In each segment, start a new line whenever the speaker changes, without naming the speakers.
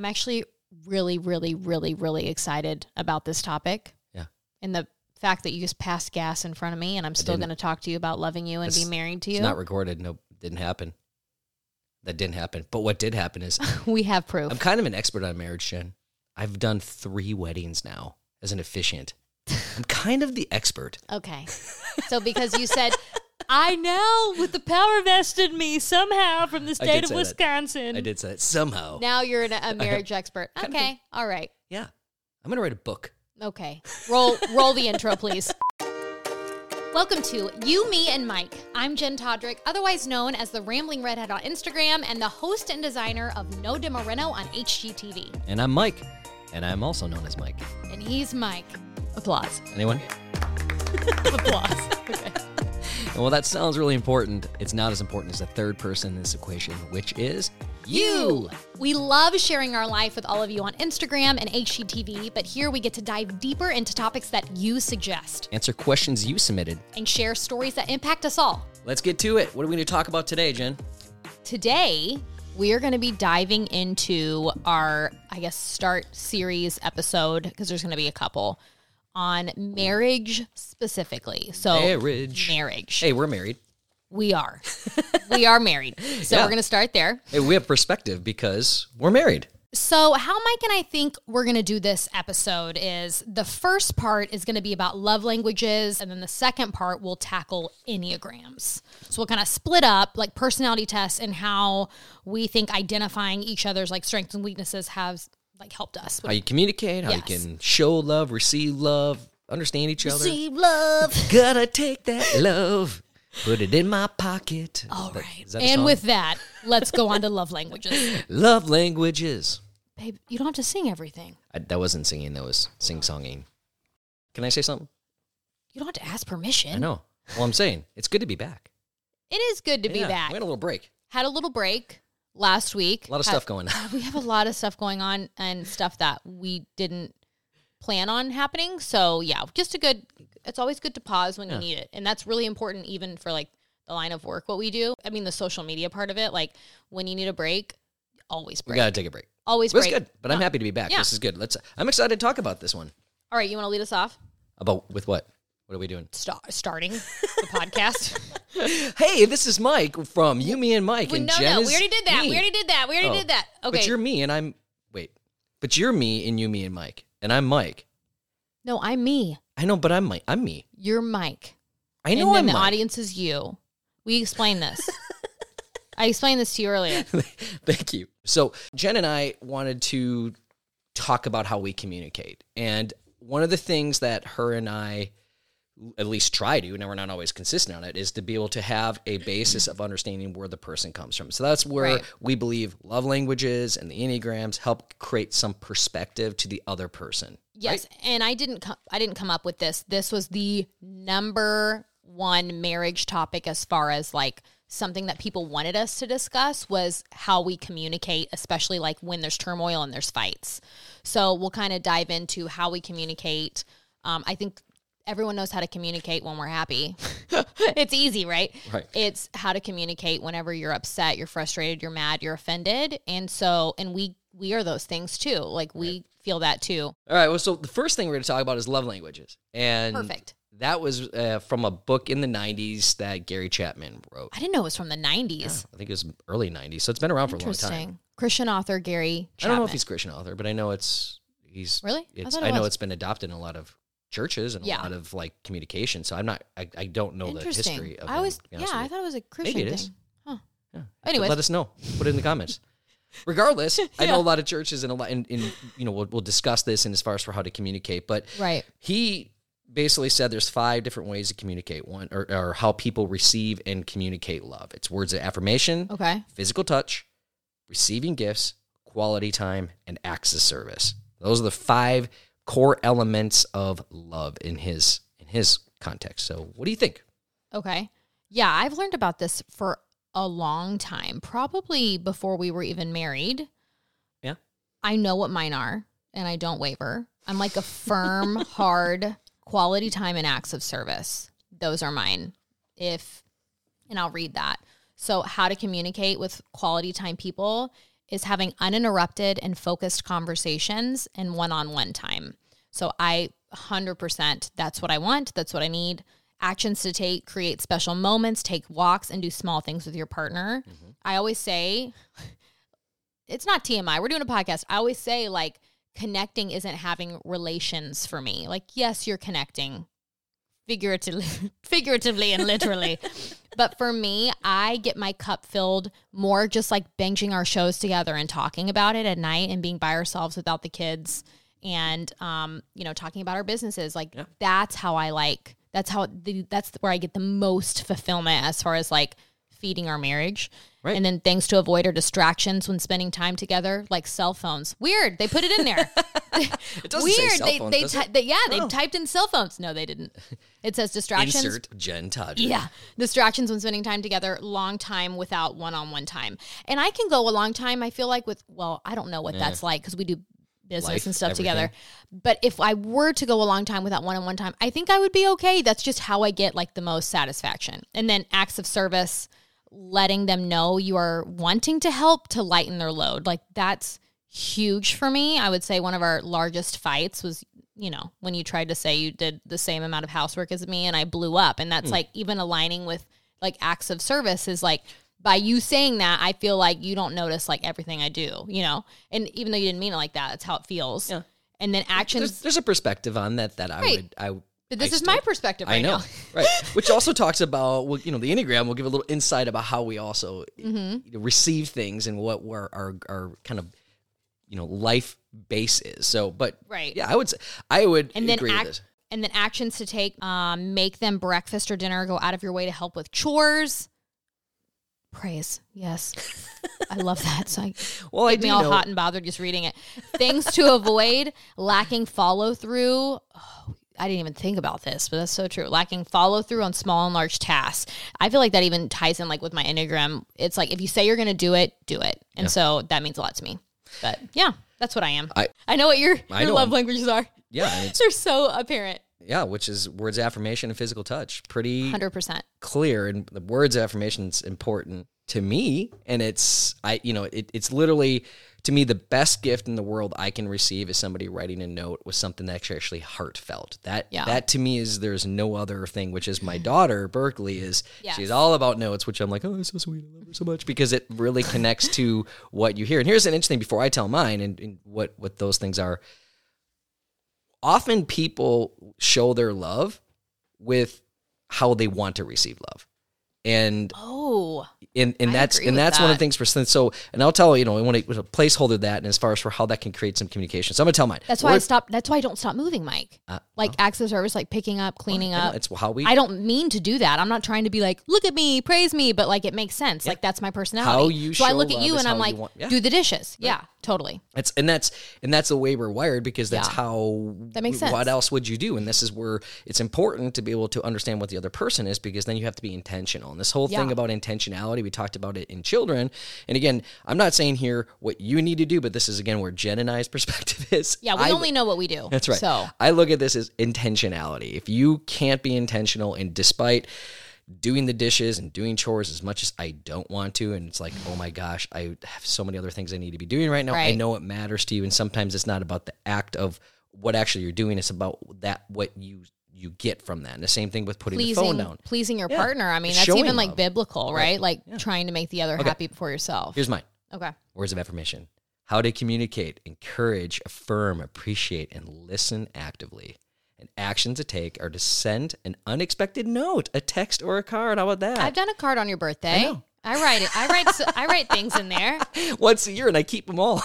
I'm actually really, really, really, really excited about this topic.
Yeah.
And the fact that you just passed gas in front of me and I'm still going to talk to you about loving you and
It's-
be married to you.
It's not recorded. No, didn't happen. That didn't happen. But what did happen is
we have proof.
I'm kind of an expert on marriage, Jenn. I've done three weddings now as an officiant. I'm kind of the expert.
Okay. So because you said, I know with the power vested in me somehow from the state of
say that.
Wisconsin.
I did say that somehow.
Now you're an, a marriage expert.
Kind of
Okay. All right.
Yeah. I'm going to write a book.
Okay. Roll roll the intro, please. Welcome to You, Me, and Mike. I'm Jenn Todryk, otherwise known as the Rambling Redhead on Instagram and the host and designer of No Demo Reno on HGTV.
And I'm Mike. And I'm also known as Mike.
And he's Mike. Applause.
Anyone?
Applause. Okay.
And while that sounds really important, it's not as important as the third person in this equation, which is
You. We love sharing our life with all of you on Instagram and HGTV, but here we get to dive deeper into topics that you suggest
Answer questions you submitted.
and share stories that impact us all.
Let's get to it. What are we going to talk about today, Jenn?
Today, we are going to be diving into our, I guess, start series episode because there's going to be a couple on marriage specifically. So,
Marriage.
Marriage.
Hey, we're married.
We are. we are married. So,
Yeah.
we're going to start there.
Hey, we have perspective because we're married.
So, how Mike and I think we're going to do this episode is the first part is going to be about love languages, and then the second part will tackle Enneagrams. So, we'll kind of split up like personality tests and how we think identifying each other's like strengths and weaknesses has like helped us.
How you communicate, how you can show love, receive love, understand each other.
Receive love.
Gotta take that love, put it in my pocket.
All
that-
right.
is that a
And
song?
with that, let's go on to love languages.
love languages.
Babe, you don't have to sing everything.
I, that wasn't singing, that was sing songing. Can I say something?
You don't have to ask permission.
I know. Well, I'm saying it's good to be back.
It is good to be back.
We had a little break.
Had a little break last week.
A lot of stuff going on.
Uh, we have a lot of stuff going on and stuff that we didn't plan on happening. So yeah, just a good. It's always good to pause when
Yeah.
you need it, and that's really important even for like the line of work what we do. I mean, the social media part of it. Like when you need a break, always break.
We gotta take a break.
always
But it's
break.
good. But I'm happy to be back.
Yeah.
This is good. Let's. I'm excited to talk about this one.
All right, you want to lead us off?
About with what? What are we doing?
Sta- starting the podcast.
Hey, this is Mike from You, Me, and Mike.
Well,
and
no,
Jenn
no, we already did that.
me.
We already did that. We already
Oh,
did that. Oh, okay.
But you're me, and I'm. Wait. But you're me, and you, me, and Mike, and I'm Mike.
no, I'm me.
I know, but I'm Mike. I'm me.
You're Mike.
I know
then
I'm
the
Mike.
audience is you. We explained this. I explained this to you earlier.
Thank you. So Jenn and I wanted to talk about how we communicate, and one of the things that her and I at least try to, and we're not always consistent on it, is to be able to have a basis of understanding where the person comes from. So that's where
Right.
we believe love languages and the enneagrams help create some perspective to the other person.
Yes, and I didn't come. I didn't come up with this. This was the number one marriage topic as far as like something that people wanted us to discuss was how we communicate, especially like when there's turmoil and there's fights. So we'll kind of dive into how we communicate. Um, I think everyone knows how to communicate when we're happy. it's easy, right?
Right.
It's how to communicate whenever you're upset, you're frustrated, you're mad, you're offended, and so and we we are those things too. Like we feel that too.
All right. Well, so the first thing we're going to talk about is love languages, and
Perfect.
That was uh, from a book in the '90s that Gary Chapman wrote.
I didn't know it was from the 90s.
I think it was early '90s, so it's been around for a long time.
Christian author Gary
I don't know if he's a Christian author, but I know it's he's
Really? I
It's, I,
it
know it's been adopted in a lot of churches and
Yeah.
a lot of like communication. So I'm not. I, I don't know the history of. It.
I
him,
was yeah, I thought it was a Christian
Maybe it
thing.
is.
Huh.
Yeah.
Anyways.
let us know. Put it in the comments. Regardless, I know a lot of churches and a lot, and, and you know, we'll, we'll discuss this in as far as for how to communicate. But
Right.
he basically said there's five different ways to communicate one or, or how people receive and communicate love it's words of affirmation
Okay.
physical touch receiving gifts quality time and acts of service those are the five core elements of love in his in his context so what do you think
Okay. Yeah, I've learned about this for a long time, probably before we were even married.
Yeah.
I know what mine are and I don't waver. I'm like a firm, hard quality time and acts of service. Those are mine. If, and I'll read that. So, how to communicate with quality time people is having uninterrupted and focused conversations and one-on-one time. So I 100% that's what I want, that's what I need. Actions to take, create special moments, take walks and do small things with your partner. Mm-hmm. I always say it's not TMI. We're doing a podcast. I always say like connecting isn't having relations for me. Like yes, you're connecting figuratively figuratively and literally. but for me, I get my cup filled more just like binging our shows together and talking about it at night and being by ourselves without the kids and um you know talking about our businesses like that's how I like that's how the, that's where I get the most fulfillment as far as like feeding our marriage.
Right.
And then things to avoid are distractions when spending time together, like cell phones. Weird. They put it in there.
It doesn't say
Weird.
cell
they
phones,
they,
does
ty- they yeah, they
Oh.
typed in cell phones. No, they didn't. It says distractions.
Insert Jenn Todryk.
Yeah. Distractions when spending time together, long time without one on one time. And I can go a long time, I feel like, with, well, I don't know what that's like because we do business
Life,
and stuff
everything.
together. But if I were to go a long time without one on one time, I think I would be okay. That's just how I get like the most satisfaction. And then acts of service, letting them know you are wanting to help to lighten their load. Like that's huge for me. I would say one of our largest fights was, you know, when you tried to say you did the same amount of housework as me and I blew up. And that's hmm. like even aligning with like acts of service is like by you saying that, I feel like you don't notice like everything I do, you know? And even though you didn't mean it like that, that's how it feels.
Yeah.
And then actions
There's, there's a perspective on that that I
Right.
would I
but this
I
is
still-
my perspective right
I know,
now.
right? Which also talks about, well, you know, the Enneagram will give a little insight about how we also
Mm-hmm.
receive things and what where our our kind of you know life base is. So, but
Right.
yeah, I would say I would
and then
agree with this.
and then actions to take um, make them breakfast or dinner go out of your way to help with chores praise yes i love that so I,
Well, I
me all
know,
hot and bothered just reading it things to avoid lacking follow through oh, I didn't even think about this, but that's so true. Lacking follow through on small and large tasks. I feel like that even ties in like with my Enneagram. It's like if you say you're going to do it, do it. And so that means a lot to me. But yeah, that's what I am.
I-
I know what your
I
your love
I'm-
languages are.
yeah,
They're so apparent.
yeah, which is words of affirmation and physical touch. Pretty
100%.
clear and the words of affirmation is important to me and it's i you know it, it's literally to me the best gift in the world i can receive is somebody writing a note with something that's actually heartfelt. That
Yeah.
that to me is there's no other thing which is my daughter berkeley is
Yes.
she's all about notes which i'm like oh it's so sweet. I love her so much because it really connects to what you hear. And here's an interesting before i tell mine and, and what what those things are. Often people show their love with how they want to receive love. And
Oh,
and and
I
that's and that's one of the things for so and I'll tell you know I want to placeholder that and as far as for how that can create some communication. So I'm gonna tell mine.
that's why I stop. That's why I don't stop moving, Mike.
Uh,
like acts of service, like picking up, cleaning
know,
up.
it's how we
I don't mean to do that. I'm not trying to be like, look at me, praise me, but like it makes sense. Like that's my personality.
How you
so I look at you and I'm like,
want- yeah.
do the dishes. Yeah, totally.
That's and that's and that's the way we're wired because that's
Yeah.
how
That makes sense.
What else would you do? And this is where it's important to be able to understand what the other person is because then you have to be intentional. And this whole thing about intentionality, we talked about it in children. And again, I'm not saying here what you need to do, but this is again where Jenn and I's perspective is.
Yeah, we
I-
only know what we do.
That's right.
So
I look at this as intentionality. If you can't be intentional, and despite doing the dishes and doing chores as much as I don't want to, and it's like, oh my gosh, I have so many other things I need to be doing right now. I know it matters to you, and sometimes it's not about the act of what actually you're doing; it's about that what you you get from that. And the same thing with putting the phone down.
pleasing your
Yeah.
partner. I mean, that's
showing
even like
love.
biblical, right? Like trying to make the other happy before yourself.
Here's mine.
okay.
Words of affirmation. How to communicate, encourage, affirm, appreciate, and listen actively. And actions to take are to send an unexpected note, a text, or a card. How about that?
I've done a card on your birthday.
know.
I write it. I write. I write things in there,
Once a year, and I keep them all.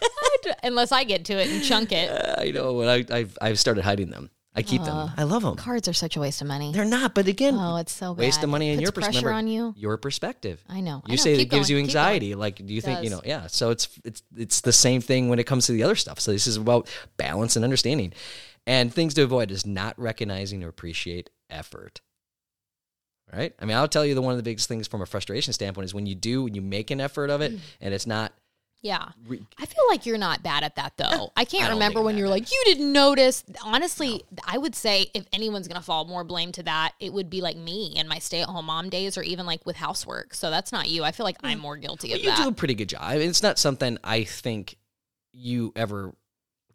unless I get to it and chunk it.
I know, I, I've, I've started hiding them. I keep them. I love them.
Cards are such a waste of money.
They're not, but again,
Oh, it's so bad.
waste of money in your
pressure
perspective.
on you.
Your perspective.
I know. I
You
know.
say it gives you anxiety. Like, do you think you know? Yeah. So it's it's it's the same thing when it comes to the other stuff. So this is about balance and understanding, and things to avoid is not recognizing or appreciate effort. Right. I mean, I'll tell you the one of the biggest things from a frustration standpoint is when you do when you make an effort of it
Mm.
and it's not
Yeah. I feel like you're not bad at that though. I can't
I
remember when you're like, you didn't notice. Honestly, I would say if anyone's going to fall more blame to that, it would be like me and my stay at home mom days or even like with housework. So that's not you. I feel like I'm more guilty of
you
that.
You do a pretty good job. I mean, it's not something I think you ever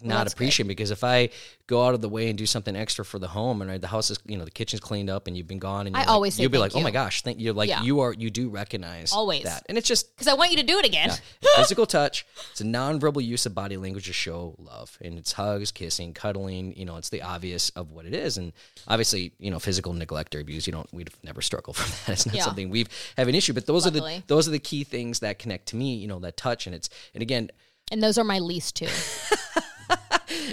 not
that's good.
appreciate because if I go out of the way and do something extra for the home and the house is you know the kitchen's cleaned up and you've been gone and
I
you're like-
always
you'll be like oh my gosh thank you like
Yeah.
you are you do recognize
Always.
that and it's just
Because I want you to do it again.
physical touch it's a nonverbal use of body language to show love and it's hugs kissing cuddling you know it's the obvious of what it is and obviously you know physical neglect or abuse you don't we'd never struggle from that it's not
Yeah.
something we've have an issue but those are the those are the key things that connect to me you know that touch and it's and again
And those are my least two.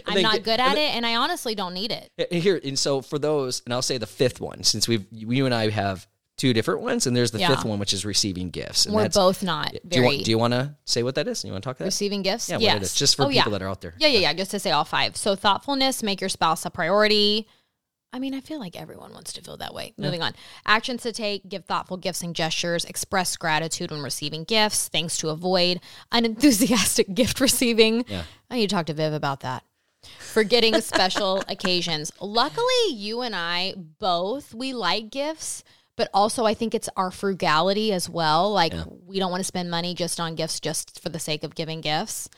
I'm
then
not good
and
at it and I honestly don't need it.
And Here and so for those, and I'll say the fifth one, since we've you and I have two different ones, and there's the
Yeah.
fifth one, which is receiving gifts. And
We're both not
Do you want? Do you want to say what that is? You want to talk about that?
receiving gifts.
Yeah, what
yes.
it is, just for
Oh,
people
yeah.
that are out there.
Yeah, yeah, yeah. Just to say all five. So thoughtfulness, make your spouse a priority. I mean, I feel like everyone wants to feel that way. Moving on. Actions to take, give thoughtful gifts and gestures, express gratitude when receiving gifts, things to avoid, unenthusiastic gift receiving.
Yeah.
I need to talk to Viv about that. Forgetting special occasions. Luckily, you and I both, we like gifts, but also I think it's our frugality as well. Like, we don't want to spend money just on gifts just for the sake of giving gifts.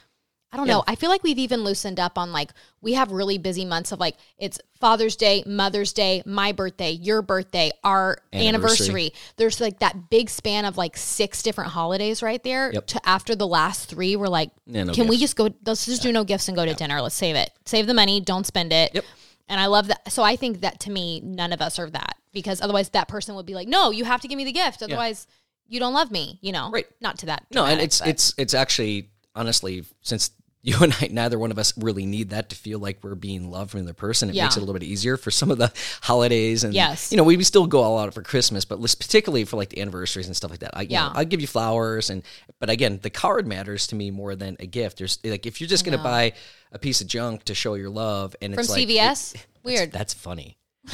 I don't know. I feel like we've even loosened up on like we have really busy months of like it's Father's Day, Mother's Day, my birthday, your birthday, our
Anniversary.
anniversary. There's like that big span of like six different holidays right there.
Yep.
To after the last three, we're like,
Yeah, no
can we just go? Let's just do no gifts and go to dinner. Let's save it. Save the money. Don't spend it.
Yep.
And I love that. So I think that to me, none of us are that because otherwise that person would be like, no, you have to give me the gift. Otherwise, you don't love me. You know,
Right.
Not to that.
No, and it's
but-
it's it's actually honestly since you and I neither one of us really need that to feel like we're being loved from the person. It
Yeah.
makes it a little bit easier for some of the holidays and
Yes.
you know we, we still go all out for Christmas, but particularly for like the anniversaries and stuff like that. I,
Yeah.
know, I'll give you flowers and but again the card matters to me more than a gift. There's like if you're just gonna buy a piece of junk to show your love and
from
it's like
CVS.
it-
Weird.
that's funny.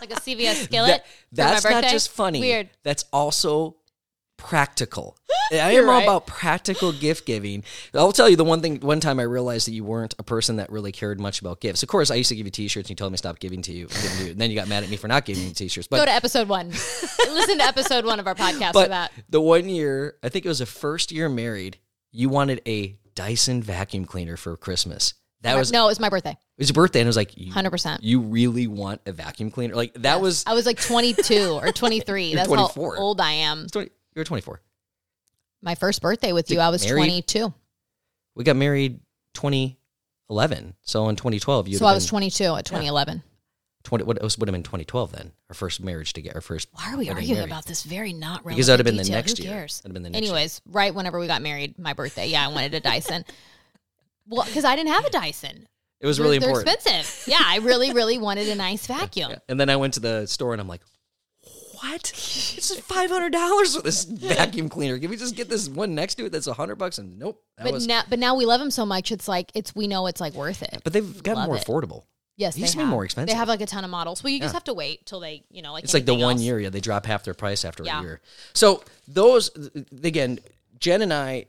like a CVS skillet.
That- that's not just funny.
Weird.
That's also practical. I am all
right.
about practical gift giving. I'll tell you the one thing. One time I realized that you weren't a person that really cared much about gifts. Of course, I used to give you T-shirts, and you told me to stop giving to you. giving to you. And then you got mad at me for not giving you T-shirts. But
Go to episode one. Listen to episode one of our podcast for that.
the one year, I think it was the first year married, you wanted a Dyson vacuum cleaner for Christmas. That was
no, it was my birthday.
it was your birthday, and it was like,
Hundred percent.
you really want a vacuum cleaner? Like that was
I was like 22 or 23.
You're
That's
24.
how old I am.
20, you were 24.
My first birthday with you, I was
Married?
22.
We got married 2011. So in 2012, you
So I was 22 at 2011.
20. What it was would have been 2012 then? Our first marriage together. Our first.
Why are we arguing
married.
about this very not relevant
Because that would have been the
detail?
next
Who
year.
cares?
That'd have been the next year.
Anyways, right whenever we got married, my birthday, yeah, I wanted a Dyson. well, because I didn't have a Dyson.
It was really
they're,
important.
They're expensive. Yeah, I really, really wanted a nice vacuum.
Yeah. And then I went to the store and I'm like, what? It's five hundred dollars for this vacuum cleaner. Can we just get this one next to it that's a hundred bucks? And nope,
But
was.
now, but now we love them so much. It's like it's we know it's like worth it.
but they've gotten
love
more
it.
affordable.
Yes, they
used to be
have.
more expensive.
They have like a ton of models. Well, you just
Yeah.
have to wait till they, you know, like
It's like the one
else.
year, yeah, they drop half their price after
Yeah.
a year. So those again, Jenn and I,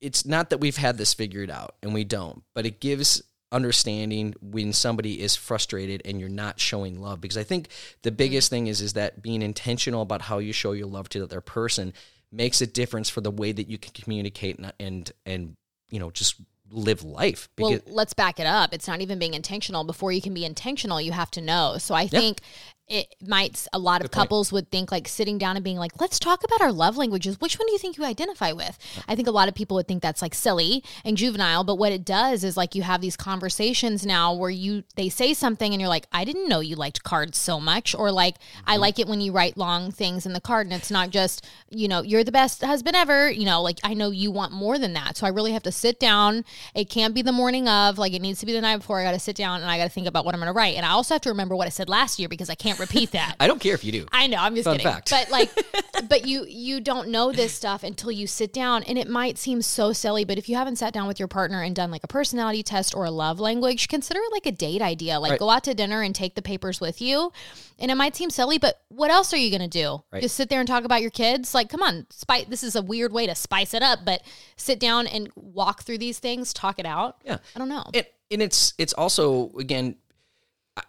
it's not that we've had this figured out, and we don't, but it gives understanding when somebody is frustrated and you're not showing love. Because I think the biggest thing is is that being intentional about how you show your love to the other person makes a difference for the way that you can communicate and and, and you know just live life.
Well, let's back it up. It's not even being intentional. Before you can be intentional, you have to know. So I think it might a lot of couples would think like sitting down and being like, let's talk about our love languages. Which one do you think you identify with? I think a lot of people would think that's like silly and juvenile, but what it does is like you have these conversations now where you they say something and you're like, I didn't know you liked cards so much, or like I mm-hmm. like it when you write long things in the card and it's not just you know you're the best husband ever. You know, like I know you want more than that, so I really have to sit down. It can't be the morning of, like it needs to be the night before. I got to sit down and I got to think about what I'm going to write, and I also have to remember what I said last year because I can't can't repeat that.
I don't care if you do.
I know, I'm just
Fun
kidding.
fact.
But like but you you don't know this stuff until you sit down and it might seem so silly, but if you haven't sat down with your partner and done like a personality test or a love language, consider it like a date idea. Like
Right.
go out to dinner and take the papers with you. And it might seem silly, but what else are you going to do?
Right.
Just sit there and talk about your kids? Like come on, spice this is a weird way to spice it up, but sit down and walk through these things, talk it out.
Yeah.
I don't know.
And, and it's it's also again,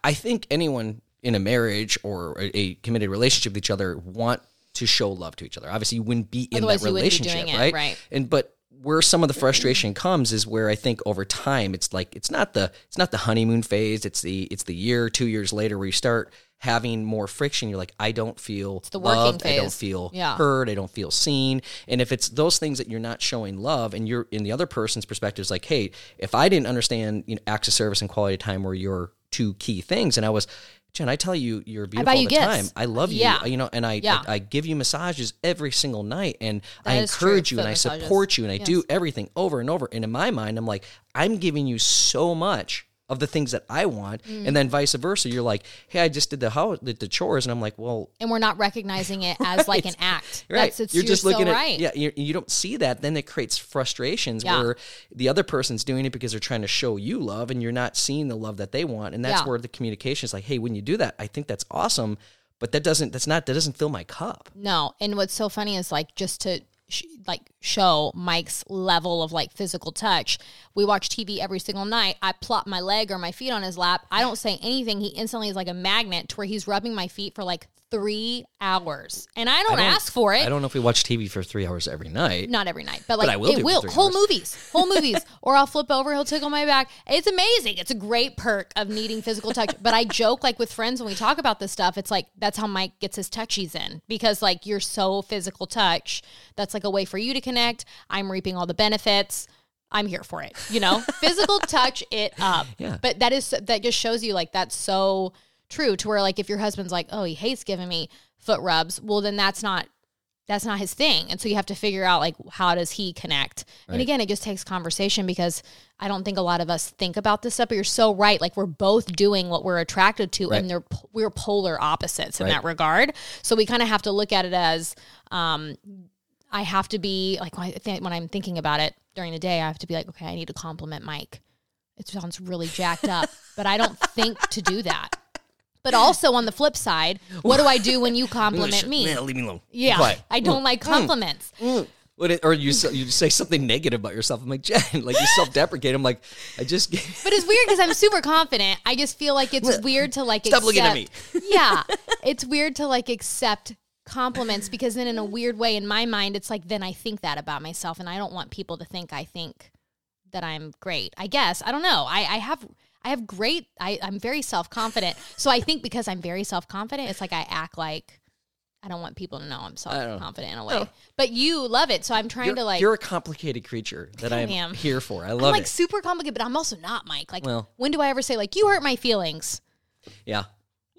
I think anyone in a marriage or a, a committed relationship with each other want to show love to each other. Obviously, you wouldn't be in
Otherwise
that
you wouldn't be
relationship,
it,
right?
right.
And but where some of the frustration comes is where I think over time it's like it's not the it's not the honeymoon phase. It's the it's the year two years later where you start having more friction. You're like, I don't feel
the working
loved. I don't feel
Yeah.
heard. I don't feel seen. And if it's those things that you're not showing love, and you're in the other person's perspective, is like, hey, if I didn't understand you know, acts of service and quality time were your two key things, and I was, Jenn, I tell you, you're beautiful all
you
the
gifts.
time. I love you.
Yeah.
You know, and I,
Yeah.
I I give you massages every single night, and I
That true,
encourage you,
foot
and I support you, and I do everything over and over. And in my mind, I'm like, I'm giving you so much of the things that I want,
Mm.
and then vice versa. You're like, hey, I just did the house, did the chores, and I'm like, well,
and we're not recognizing it as like an act.
Right.
That's, it's,
you're just
so
looking at
right.
yeah. You're, you don't see that, then it creates frustrations
Yeah.
where the other person's doing it because they're trying to show you love, and you're not seeing the love that they want, and that's
Yeah.
where the communication is like, hey, when you do that, I think that's awesome, but that doesn't that's not that doesn't fill my cup.
No, and what's so funny is like just to sh- like show Mike's level of like physical touch. We watch TV every single night. I plop my leg or my feet on his lap. I don't say anything. He instantly is like a magnet to where he's rubbing my feet for like three hours, and I don't,
I don't-
ask for it.
I don't know if we watch TV for three hours every night.
Not every night, but like
I will
it will. Whole
hours.
movies, whole movies, or I'll flip over. He'll tickle my back. It's amazing. It's a great perk of needing physical touch. But I joke like with friends when we talk about this stuff. It's like that's how Mike gets his touchies in because like you're so physical touch. That's like a way for you to connect. I'm reaping all the benefits. I'm here for it. You know, physical touch it up.
Yeah.
But that is that just shows you like that's so true to where like if your husband's like, oh, he hates giving me foot rubs, well then that's not that's not his thing. And so you have to figure out like how does he connect? And again, it just takes conversation because I don't think a lot of us think about this stuff, but you're so right. Like we're both doing what we're attracted to
Right.
and they're we're polar opposites in
Right.
that regard. So we kind of have to look at it as um I have to be like when, I think, when I'm thinking about it during the day, I have to be like, okay, I need to compliment Mike. It sounds really jacked up, but I don't think to do that. But also on the flip side, what do I do when you compliment me?
Yeah, leave me alone.
Yeah,
quiet.
I don't mm. like mm. compliments. Mm.
What it- or you s- you say something negative about yourself. I'm like Jenn, like you self deprecate. I'm like, I just
But it's weird because I'm super confident. I just feel like it's weird to like
Stop looking at
accept- yeah, it's weird to like accept compliments because then in a weird way in my mind it's like then I think that about myself and I don't want people to think I think that I'm great. I guess I don't know. I I have. I have great. I, I'm very self confident. So I think because I'm very self confident, it's like I act like I don't want people to know I'm self confident in a way. Oh. But you love it, so I'm trying
you're,
to like.
you're a complicated creature that I'm
am.
here for. I
I'm like
it.
super complicated, but I'm also not Mike. Like,
Well.
when do I ever say like you hurt my feelings?
Yeah,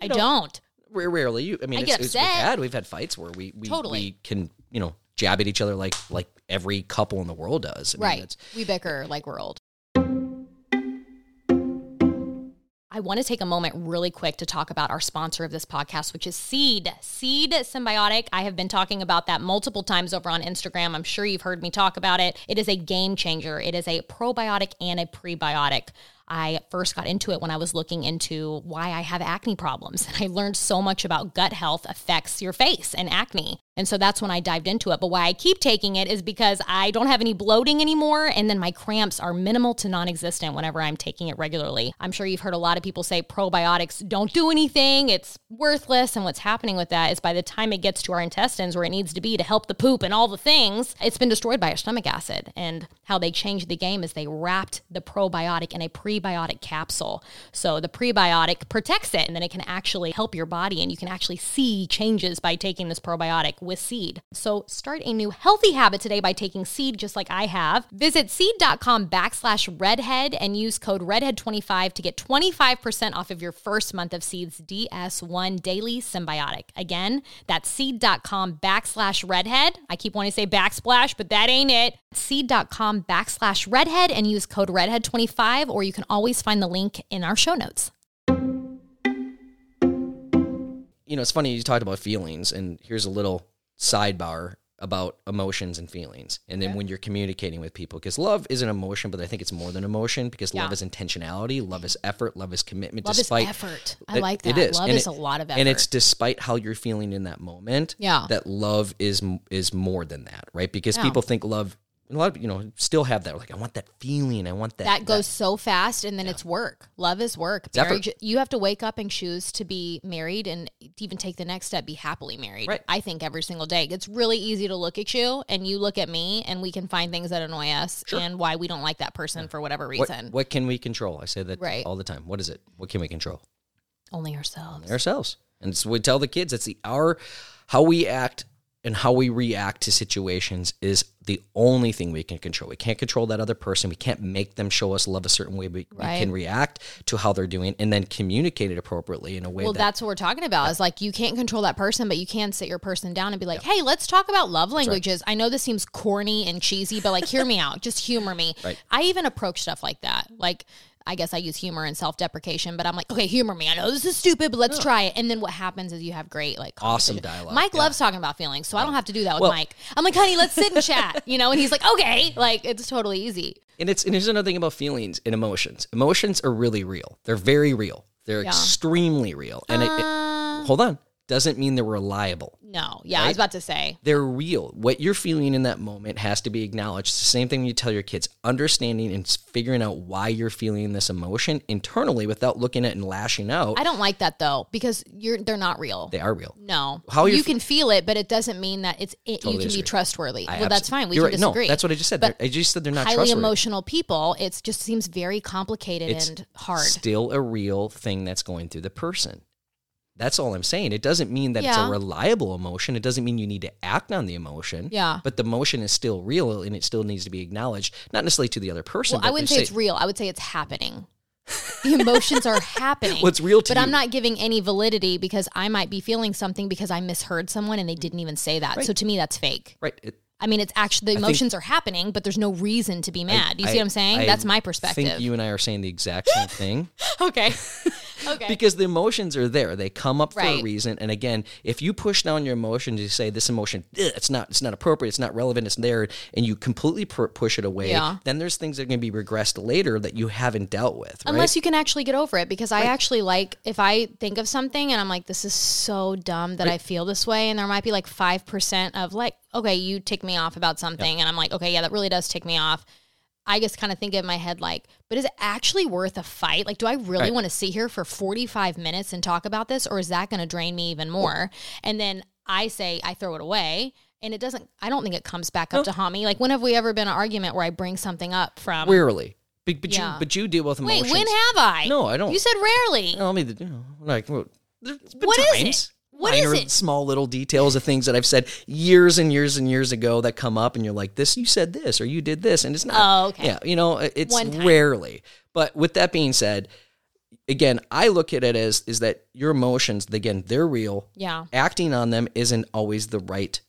I
don't.
don't.
Rarely. You, I mean,
I
it's,
get
it's we've had we've had fights where we we,
Totally.
we can you know jab at each other like like every couple in the world does. I mean,
Right. We bicker like we're old. I want to take a moment really quick to talk about our sponsor of this podcast, which is Seed. Seed Synbiotic. I have been talking about that multiple times over on Instagram. I'm sure you've heard me talk about it. It is a game changer. It is a probiotic and a prebiotic. I first got into it when I was looking into why I have acne problems. And I learned so much about gut health affects your face and acne. And so that's when I dived into it. But why I keep taking it is because I don't have any bloating anymore. And then my cramps are minimal to non existent whenever I'm taking it regularly. I'm sure you've heard a lot of people say probiotics don't do anything, it's worthless. And what's happening with that is by the time it gets to our intestines where it needs to be to help the poop and all the things, it's been destroyed by our stomach acid. And how they changed the game is they wrapped the probiotic in a prebiotic capsule. So the prebiotic protects it and then it can actually help your body and you can actually see changes by taking this probiotic with seed. So start a new healthy habit today by taking seed just like I have. Visit seed.com backslash redhead and use code redhead25 to get 25% off of your first month of seed's DS1 daily synbiotic. Again, that's seed.com backslash redhead. I keep wanting to say backsplash, but that ain't it. Seed.com backslash redhead and use code redhead25 or you can always find the link in our show notes.
you know, it's funny you talked about feelings, and here's a little sidebar about emotions and feelings, and then when you're communicating with people, because love is an emotion, but I think it's more than emotion because love is intentionality, love is effort, love is commitment.
Love
despite
is effort. I like
that.
that.
is.
Love
And
is
it-
a lot of effort.
and it's despite how you're feeling in that moment.
Yeah.
that love is is more than that, right? Because
Yeah.
people think love. A lot of you know still have that like I want that feeling. I want that.
that goes so fast and then it's work. Love is work. Marriage you have to wake up and choose to be married and even take the next step, be happily married.
Right.
I think every single day. It's really easy to look at you and you look at me and we can find things that annoy us and why we don't like that person for whatever reason.
what can we control? I say that
Right.
all the time. What is it? What can we control?
Only ourselves.
ourselves. And so we tell the kids it's the our how we act and how we react to situations is the only thing we can control. We can't control that other person. We can't make them show us love a certain way. We,
Right.
we can react to how they're doing and then communicate it appropriately in a way
Well,
that
that's what we're talking about. Is like you can't control that person, but you can sit your person down and be like, "Hey, let's talk about love languages." I know this seems corny and cheesy, but like, hear me out. Just humor me.
Right.
I even approach stuff like that. Like, I guess I use humor and self deprecation, but I'm like, okay, humor me. I know this is stupid, but let's try it. And then what happens is you have great like
Awesome dialogue,
Mike
yeah.
loves talking about feelings, so I don't have to do that with
Well-
Mike. I'm like, honey, let's sit and chat, you know. And he's like, okay, like it's totally easy.
and it's and here's another thing about feelings and emotions. Emotions are really real. They're very real. They're extremely real. And it, it-
Uh,
hold on, doesn't mean they're reliable.
no, yeah, I was about to say,
they're real. What you're feeling in that moment has to be acknowledged. It's the same thing when you tell your kids, understanding and figuring out why you're feeling this emotion internally without looking at it and lashing out.
I don't like that though because you're they're not real.
they are real.
No,
How
you can feel it, but it doesn't mean that it's it, you can
disagree.
be trustworthy.
I
well, that's fine. We can
right.
disagree.
No, that's what I just said.
But
I just said they're not
highly emotional people, it just seems very complicated
It's
and hard.
Still a real thing that's going through the person. That's all I'm saying. It doesn't mean that it's a reliable emotion. It doesn't mean you need to act on the emotion.
Yeah.
But the emotion is still real and it still needs to be acknowledged, not necessarily to the other person.
well, I wouldn't say it's real. I would say it's happening. the emotions are happening.
What's real to
but I'm not giving any validity because I might be feeling something because I misheard someone and they didn't even say that. So to me, that's fake.
right. It,
I mean, it's actually the emotions are happening, but there's no reason to be mad. Do you see
I-
what I'm saying?
I
that's my perspective.
I think
perspective.
you and I are saying the exact same thing
okay. okay.
because the emotions are there. They come up for a reason. And again, if you push down your emotion to say this emotion, it's not, it's not appropriate, it's not relevant, it's there, and you completely pu- push it away,
Yeah.
then there's things that are going to be regressed later that you haven't dealt with. Right?
Unless you can actually get over it, because I actually like if I think of something and I'm like, this is so dumb that I feel this way, and there might be like five percent of like, okay, you tick me off about something, and I'm like, okay, yeah, that really does tick me off. I just kind of think in my head like, but is it actually worth a fight? Like, do I really
Right.
want to sit here for 45 minutes and talk about this, or is that going to drain me even more? And then I say I throw it away. And it doesn't. I don't think it comes back up to haunt me. Like, when have we ever been an argument where I bring something up from?
rarely. But, but
Yeah.
you but you deal with emotions.
Wait, when have I?
No, I don't.
You said rarely.
No, I mean, you know, like well,
What is it? What is
minor,
it?
Small little details of things that I've said years and years and years ago that come up, and you're like, "This, you said this, or you did this," and it's not.
Oh, okay.
Yeah, you know, it's rarely. But with that being said, again, I look at it as is that your emotions, again, they're real.
Yeah.
Acting on them isn't always the right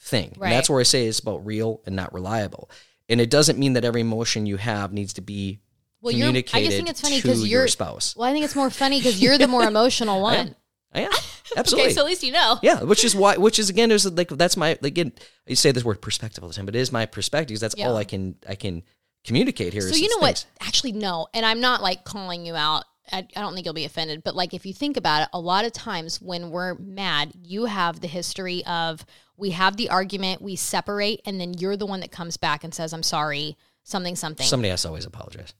thing. And that's where I say it's about real and not reliable. And it doesn't mean that every emotion you have needs to be
Well, you're. I
communicated
just think it's funny
to your spouse.
Well, I think it's more funny because you're the more emotional one.
I am. Absolutely.
Okay, so at least you know.
yeah, which is why, which is again, is like that's my again. You say this word perspective all the time, but it is my perspective. 'cause That's
Yeah.
all I can I can communicate here.
So you know what?
things.
Actually, no. And I'm not like calling you out. I, I don't think you'll be offended. But like, if you think about it, a lot of times when we're mad, you have the history of we have the argument, we separate, and then you're the one that comes back and says, "I'm sorry." Something, something.
Somebody has to always apologize,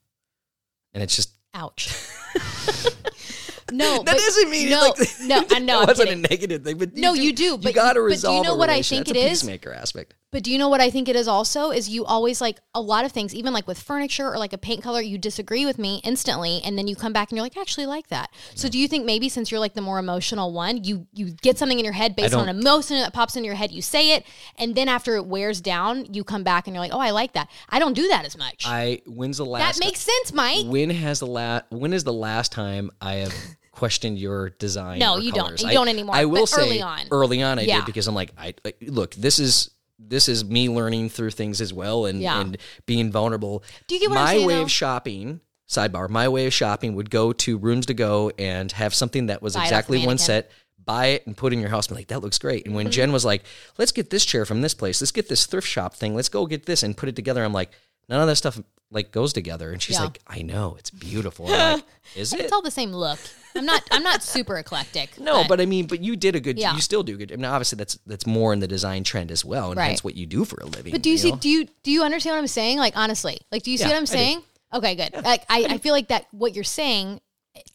and it's just
Ouch. no,
that doesn't mean
no,
like,
no. I know. I'm
wasn't
kidding.
a negative thing, but
No, you do, but
you got to
resolve. but do you know what I think it is?
a peacemaker aspect.
But do you know what I think it is also? Is you always like a lot of things, even like with furniture or like a paint color, you disagree with me instantly, and then you come back and you're like, I actually like that. So do you think maybe since you're like the more emotional one, you you get something in your head based on an emotion that pops in your head, you say it, and then after it wears down, you come back and you're like, Oh, I like that. I don't do that as much.
I when's the last that
makes sense, Mike.
when has the last when is the last time I have questioned your design?
No, you don't. You
I-
don't anymore,
I will say
early on.
Early on, I
Yeah.
did because I'm like, I like, look. This is this is me learning through things as well and
Yeah.
and being vulnerable.
Do you get what I'm
my
saying,
way
though?
of shopping? Sidebar: My way of shopping would go to Rooms to Go and have something that was
Buy
exactly one set. buy it and put it in your house. And be like, that looks great. And when mm-hmm. Jenn was like, let's get this chair from this place, let's get this thrift shop thing, let's go get this and put it together. I'm like, none of that stuff like goes together. And she's
Yeah.
like, I know it's beautiful. I'm like, is it?
It's all the same look. I'm not. I'm not super eclectic.
No, but I mean, but you did a good.
Yeah.
You still do good. I mean, obviously that's that's more in the design trend as well, and
Right.
that's what you do for a living.
But do you, see?
know?
Do you do you understand what I'm saying? Like honestly, like do you see
Yeah,
what I'm saying? Okay, good. like I, I feel like that what you're saying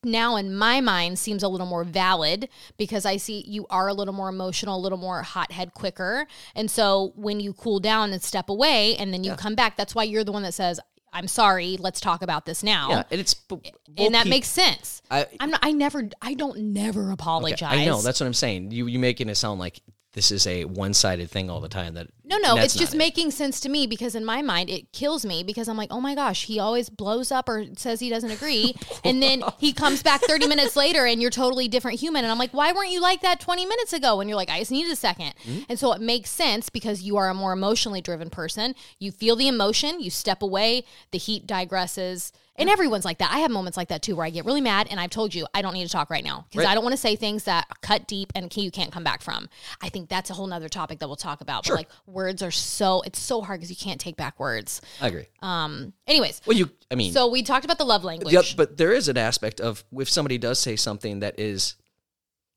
now in my mind seems a little more valid because I see you are a little more emotional, a little more hothead quicker, and so when you cool down and step away, and then you come back, that's why you're the one that says. I'm sorry. Let's talk about this now,
Yeah, and it's both
and that
peop-
makes sense.
I,
I'm not. I never. I don't never apologize.
I know that's what I'm saying. You you making it sound like this is a one sided thing all the time. That
No, no, it's just
it.
making sense to me because in my mind it kills me because I'm like, oh my gosh, he always blows up or says he doesn't agree, and then he comes back 30 minutes later and you're totally different human, and I'm like, why weren't you like that 20 minutes ago? And you're like, I just needed a 2nd
Mm-hmm.
and so it makes sense because you are a more emotionally driven person. You feel the emotion, you step away, the heat digresses. And everyone's like that. I have moments like that too, where I get really mad, and I've told you I don't need to talk right now because
Right.
I don't want to say things that cut deep and you can't come back from. I think that's a whole nother topic that we'll talk about.
Sure.
But like words are so it's so hard because you can't take back words.
I agree.
Um. Anyways,
well, you. I mean,
so we talked about the love language.
Yep. but there is an aspect of if somebody does say something that is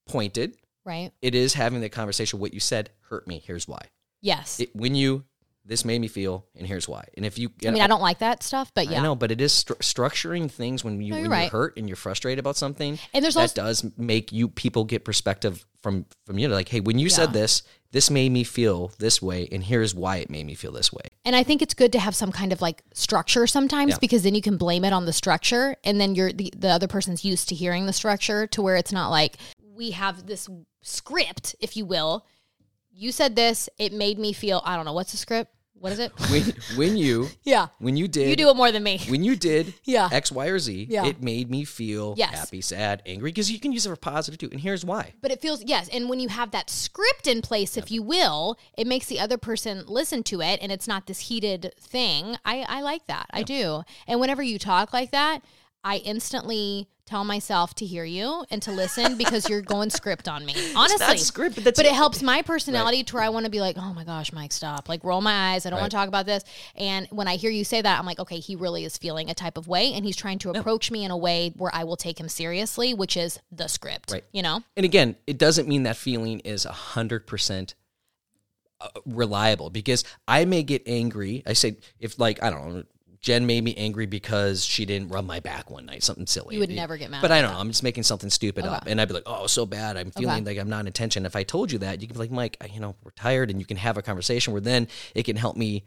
pointed,
right?
it is having the conversation. What you said hurt me. Here's why.
Yes.
It, when you this made me feel, and here's why. And if you,
I mean, I don't like that stuff, but yeah.
I know, but it is stru- structuring things when you
No,
when
you're
you're hurt and you're frustrated about something.
And there's
that
also
does make you people get perspective from from you. know, Like, hey, when you
Yeah.
said this, this made me feel this way, and here's why it made me feel this way.
And I think it's good to have some kind of like structure sometimes
Yeah.
because then you can blame it on the structure and then you're the, the other person's used to hearing the structure to where it's not like we have this script, if you will. You said this, it made me feel I don't know, what's the script? What is it?
When when you
yeah.
when you did
You do it more than me.
when you did
Yeah.
X, Y, or Z,
Yeah.
it made me feel
Yes.
happy, sad, angry, because you can use it for positive too. And here's why.
But it feels yes, and when you have that script in place, if you will, it makes the other person listen to it, and it's not this heated thing. I I like that. I do. And whenever you talk like that, I instantly tell myself to hear you and to listen because you're going script on me. Honestly,
script, but that's-
it helps my personality to where I want to be like, oh my gosh, Mike, stop. Like roll my eyes. I don't want to talk about this. And when I hear you say that, I'm like, okay, he really is feeling a type of way, and he's trying to approach me in a way where I will take him seriously, which is the script.
Right.
You know.
And again, it doesn't mean that feeling is a hundred percent uh, reliable because I may get angry. I say if like I don't know. Jenn made me angry because she didn't rub my back one night, something silly.
You would never get mad
But I don't know. I'm just making something stupid up, and I'd be like, "Oh, so bad. I'm feeling like I'm not in tension." If I told you that, you can be like, "Mike, I- you know, we're tired," and you can have a conversation where then it can help me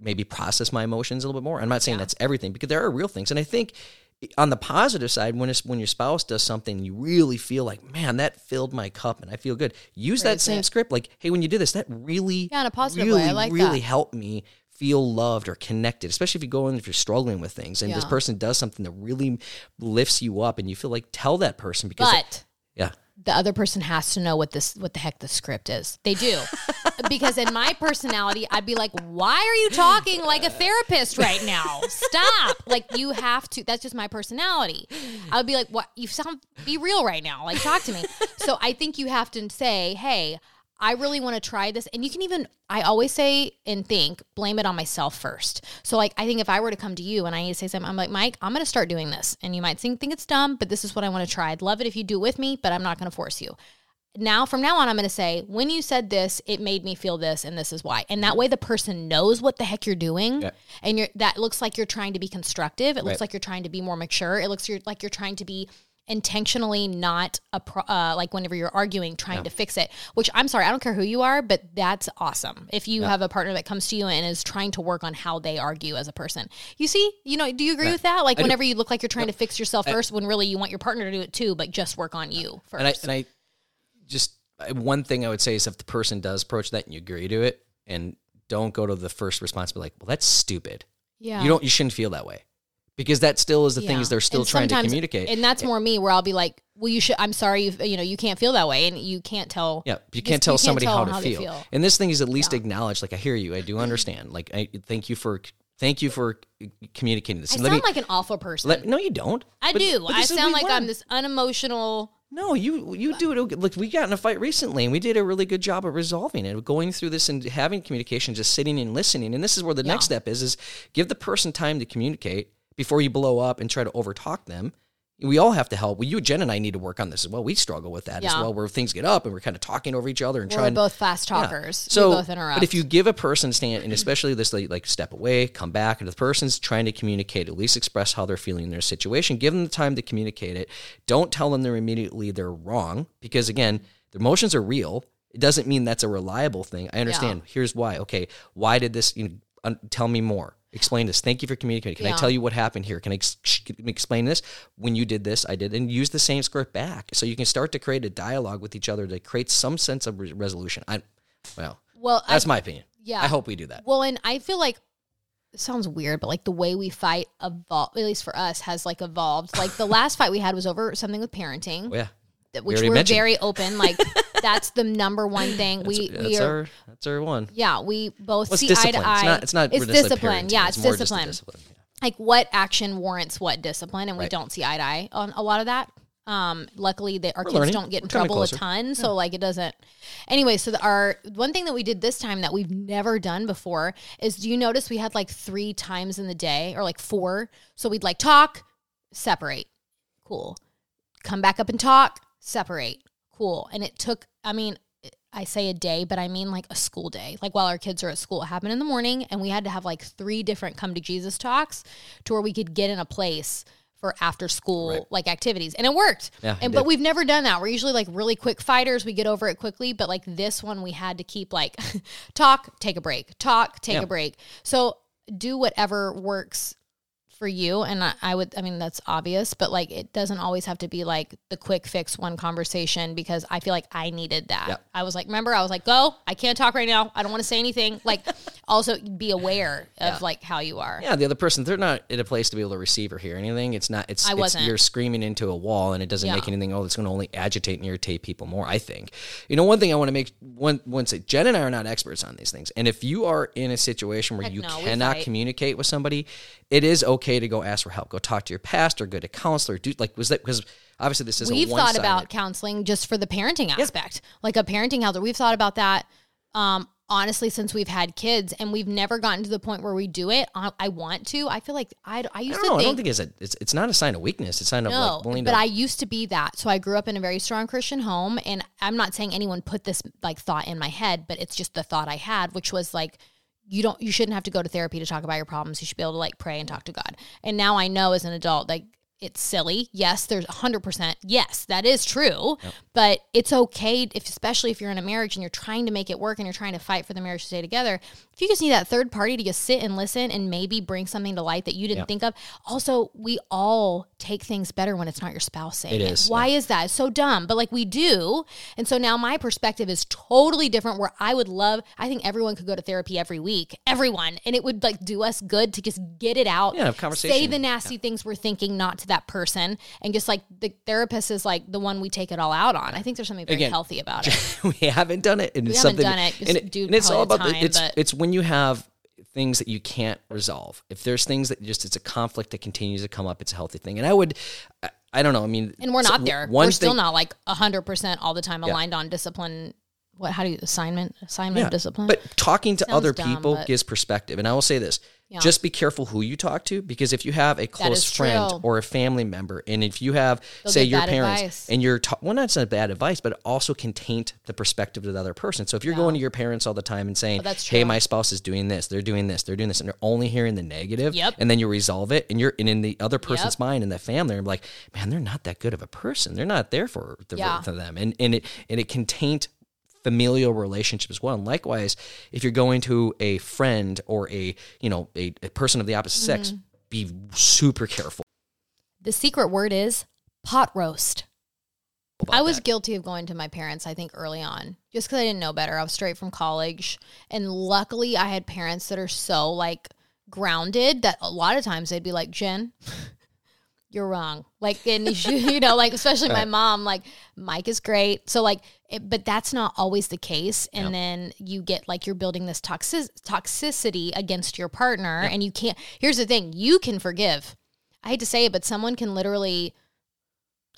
maybe process my emotions a little bit more. I'm not saying that's everything because there are real things, and I think on the positive side, when it's when your spouse does something, you really feel like, man, that filled my cup, and I feel good. Use that same
it.
script, like, hey, when you did this, that really,
Yeah, in a positive
really,
way. I like
really
that.
helped me feel loved or connected, especially if you go in if you're struggling with things, and this person does something that really lifts you up, and you feel like tell that person because,
But
yeah,
the other person has to know what this what the heck the script is. They do. because in my personality, I'd be like, "Why are you talking like a therapist right now? Stop." Like you have to that's just my personality. I would be like, "What? You sound be real right now. Like talk to me." So I think you have to say, "Hey, I really want to try this. And you can even, I always say and think, blame it on myself first. So, like, I think if I were to come to you and I need to say something, I'm like, Mike, I'm going to start doing this. And you might think, think it's dumb, but this is what I want to try. I'd love it if you do it with me, but I'm not going to force you. Now, from now on, I'm going to say, when you said this, it made me feel this, and this is why. And that way, the person knows what the heck you're doing,
Yeah.
and you're that looks like you're trying to be constructive. It looks
Right. like
like you're trying to be more mature. It looks you're, like you're trying to be intentionally not a pro, uh, like whenever you're arguing trying to fix it which i'm sorry i don't care who you are but that's awesome. If you have a partner that comes to you and is trying to work on how they argue as a person. You see you know do you agree with that? Like
do.
whenever you look like you're trying to fix yourself first when really you want your partner to do it too but just work on you first
and I and I just one thing I would say is if the person does approach that and you agree to it, and don't go to the first response, be like, well, that's stupid.
yeah.
You don't, you shouldn't feel that way because that still is the thing
Yeah.
is they're still
And
trying to communicate.
and that's more me where i'll be like well you should i'm sorry you you know you can't feel that way and you can't tell
Yeah, you can't tell somebody
tell
how to
they
feel. And this thing is at least acknowledged. Like I hear you, I do mm-hmm. understand. Like I thank you for thank you for communicating this.
i
And let
sound
me-
like an awful person
let- no, you don't.
I
But-
do.
but
I sound like I'm this unemotional
No, you you do it. Look, we got in a fight recently, and we did a really good job of resolving it, going through this and having communication, just sitting and listening. And this is where the next step is: is give the person time to communicate before you blow up and try to overtalk them. We all have to help. Well, you, Jenn, and I need to work on this as well. We struggle with that as well, where things get up and we're kind of talking over each other and
We're
trying.
both fast
Yeah.
talkers.
So,
we both interrupt.
but if you give a person stand, and especially this like, like step away, come back, and the person's trying to communicate, at least express how they're feeling in their situation, give them the time to communicate it. Don't tell them they're immediately they're wrong because again, the emotions are real. It doesn't mean that's a reliable thing. I understand. Here's why. Okay, why did this? You know, un- tell me more. Explain this. Thank you for communicating. Can I tell you what happened here? Can I ex- explain this? When you did this, I did, and use the same script back, so you can start to create a dialogue with each other to create some sense of re- resolution. I, well,
well, I,
that's my opinion.
yeah.
I hope we do that.
Well, and I feel like it sounds weird, but like the way we fight evolved, at least for us, has like evolved. Like the last fight we had was over something with parenting,
Oh, yeah,
which we're
mentioned.
very open. Like that's the number one thing we
that's
we are.
our that's our one.
yeah, we both
Well,
see
discipline.
eye to eye.
It's not. It's not.
It's
like
discipline. yeah, it's,
a
discipline.
discipline. Yeah.
Like what action warrants what discipline, and we don't see eye to eye on a lot of that. Um, luckily, they, our
We're
kids
learning.
don't get in
We're coming
trouble a ton, so like it doesn't. Anyway, so the, our one thing that we did this time that we've never done before is, do you notice we had like three times in the day, or like four? So we'd like talk, separate, cool, come back up and talk, separate, cool, and it took. I mean, I say a day, but I mean like a school day. Like while our kids are at school, it happened in the morning, and we had to have like three different come to Jesus talks to where we could get in a place for after school
Right.
like activities, and it worked.
Yeah, it
and but
did.
we've never done that. We're usually like really quick fighters. We get over it quickly, but like this one, we had to keep like talk, take a break, talk, take
Yeah.
a break. So do whatever works for you and I, I would i mean that's obvious but like it doesn't always have to be like the quick fix one conversation because i feel like i needed that
Yep.
i was like remember i was like go i can't talk right now i don't want to say anything like also be aware of
Yeah.
like how you are
Yeah, the other person, they're not in a place to be able to receive or hear anything. It's not, it's,
I
it's-
wasn't.
you're screaming into a wall and it doesn't make anything, oh, it's going to only agitate and irritate people more, I think. You know, one thing I want to make, one, one say, Jenn and I are not experts on these things. And if you are in a situation where
Heck
you
no,
cannot communicate with somebody, it is okay to go ask for help. Go talk to your pastor, go to counselor, do like, was that, because obviously this is
we've thought about counseling just for the parenting aspect like a parenting counselor we've thought about that um honestly since we've had kids and we've never gotten to the point where we do it i, I want to i feel like i, I
I
used
don't
to
know. I don't think it's a, it's, it's not a sign of weakness. It's a sign of
No,
like willing
but
to.
I used to be that. So I grew up in a very strong Christian home, and I'm not saying anyone put this like thought in my head, but it's just the thought I had, which was like, you don't, you shouldn't have to go to therapy to talk about your problems. You should be able to like pray and talk to God. And now I know as an adult, like it's silly. Yes, there's 100%. Yes, that is true. But it's okay, if especially if you're in a marriage and you're trying to make it work and you're trying to fight for the marriage to stay together. If you just need that third party to just sit and listen and maybe bring something to light that you didn't
Yeah.
think of. Also, we all take things better when it's not your spouse saying
It
it.
is,
Why is that? It's so dumb, but like we do. And so now my perspective is totally different where I would love, I think everyone could go to therapy every week, everyone. And it would like do us good to just get it out.
Yeah, have conversation.
Say the nasty things we're thinking, not to that person. And just like the therapist is like the one we take it all out on. I think there's something very
Again,
healthy about it.
we haven't done it, and it's
haven't
something.
done it,
and, it- and it's all about the,
time,
it's it's when you have things that you can't resolve. If there's things that just it's a conflict that continues to come up, it's a healthy thing. And I would, I, I don't know. I mean,
And we're
so
not there.
One
we're still not like 100% all the time aligned on discipline. What, how do you, assignment, assignment,
Yeah,
discipline?
But talking to
Sounds
other
dumb,
people gives perspective. And I will say this
Yeah.
just be careful who you talk to because if you have a close friend
true.
or a family member, and if you have,
They'll
say, your parents,
advice.
and you're, ta- well, that's not bad advice, but it also can taint the perspective of the other person. So if you're going to your parents all the time and saying,
Oh,
hey, my spouse is doing this, they're doing this, they're doing this, and they're only hearing the negative,
Yep.
and then you resolve it, and you're, and in the other person's
Yep.
mind and the family, are like, man, they're not that good of a person. They're not there for, the,
Yeah.
for them. And, and, it, and it can taint familial relationship as well. And likewise, if you're going to a friend or a you know a, a person of the opposite sex,
Mm-hmm.
be super careful.
the secret word is pot roast. I was
that.
guilty of going to my parents, I think, early on, just because I didn't know better. I was straight from college. And luckily, I had parents that are so like grounded that a lot of times they'd be like, Jenn, you're wrong. Like, and you, you know, like, especially my mom, like, Mike is great. So, like, it, but that's not always the case. And
Yep.
then you get like you're building this toxic, toxicity against your partner. And you can't, here's the thing you can forgive. I hate to say it, but someone can literally,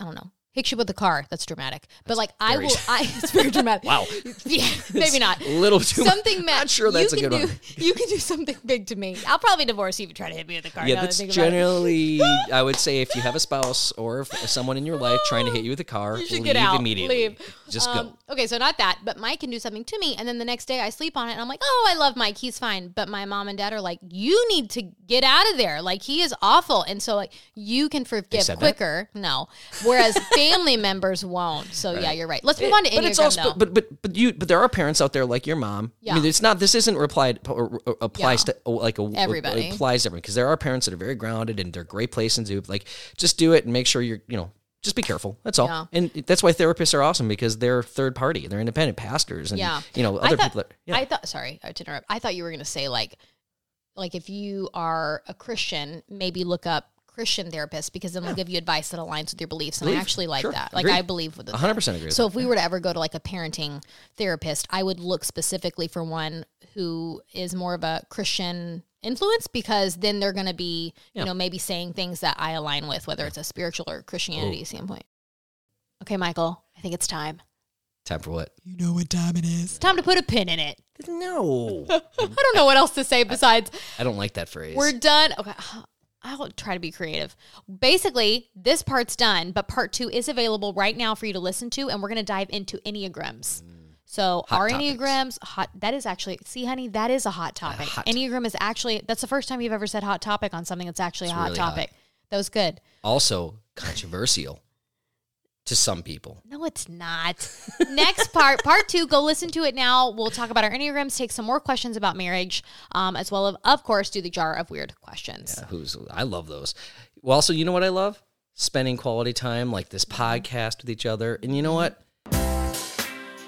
I don't know, hit you with the car. That's dramatic. But like I will I it's very dramatic.
Wow.
Yeah, maybe not.
A little too much.
Something ma-
Not sure that's
you
a
can
good
do,
one.
You can do something big to me. I'll probably divorce you if you try to hit me with the car.
Yeah, that's
think about it.
generally. I would say if you have a spouse or if someone in your life trying to hit you with a car,
You should
leave
get out.
immediately.
Leave.
Just
Um,
go.
Okay, so not that, but Mike can do something to me, and then the next day I sleep on it, and I'm like, oh, I love Mike, he's fine. But my mom and dad are like, you need to get out of there. Like he is awful, and so like you can forgive
said that?
quicker. No, whereas family members won't. So yeah, you're right. Let's move on to
but
Enneagram
it's also
though.
but but but you but there are parents out there like your mom. I
Yeah.
mean, it's not this isn't replied or, or applies
Yeah.
to like a
Everybody.
applies to everyone because there are parents that are very grounded and they're great place places to like just do it and make sure you're you know just be careful. That's all.
Yeah.
And that's why therapists are awesome because they're third party. They're independent pastors and
Yeah.
you know
I
other
thought-
people. That, yeah.
I thought, sorry to interrupt. I thought you were going to say like, like if you are a Christian, maybe look up Christian therapist because then they'll give you advice that aligns with your beliefs. And I actually like
Sure.
that. Like
Agreed.
I believe with it.
100% agree with
So if we were to ever go to like a parenting therapist, I would look specifically for one who is more of a Christian influence because then they're going to be, you know, maybe saying things that I align with, whether it's a spiritual or Christianity standpoint. Okay, Michael, I think it's time.
Time for what?
You know what time it is.
Time to put a pin in it.
No,
I don't know what else to say besides
I don't like that phrase.
we're done. Okay. I'll try to be creative. Basically, this part's done, but part two is available right now for you to listen to, and we're going to dive into Enneagrams. So,
Hot
our
topics.
Enneagrams, hot, that is actually, see, honey, that is a hot topic.
hot.
Enneagram is actually, that's the first time you've ever said hot topic on something that's actually a hot
really hot.
topic. That was good.
also controversial to some people.
No, it's not. Next part, part two, go listen to it now. We'll talk about our Enneagrams, take some more questions about marriage, um, as well as, of course, do the jar of weird questions.
who's I love those. Well, also, you know what I love? Spending quality time like this podcast with each other. And you know what?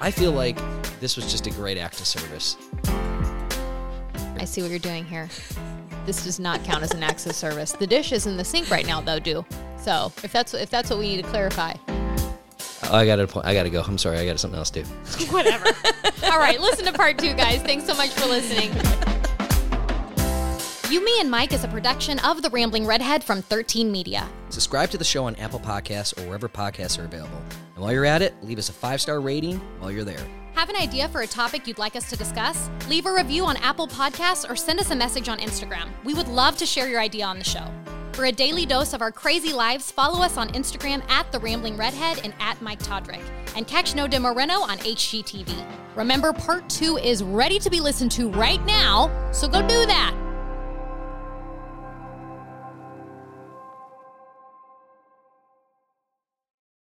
I feel like this was just a great act of service.
I see what you're doing here. This does not count as an access service. The dish is in the sink right now, though, do. So if that's if that's what we need to clarify,
I got to I got to go. I'm sorry. I got something else to do.
whatever. All right, listen to part two, guys. Thanks so much for listening. You, Me, and Mike is a production of The Rambling Redhead from 13 Media.
Subscribe to the show on Apple Podcasts or wherever podcasts are available. And while you're at it, leave us a five-star rating while you're there.
Have an idea for a topic you'd like us to discuss? Leave a review on Apple Podcasts or send us a message on Instagram. We would love to share your idea on the show. For a daily dose of our crazy lives, follow us on Instagram at The Rambling Redhead and at Mike Todryk. And catch No Demo Reno on HGTV. Remember, part two is ready to be listened to right now, so go do that.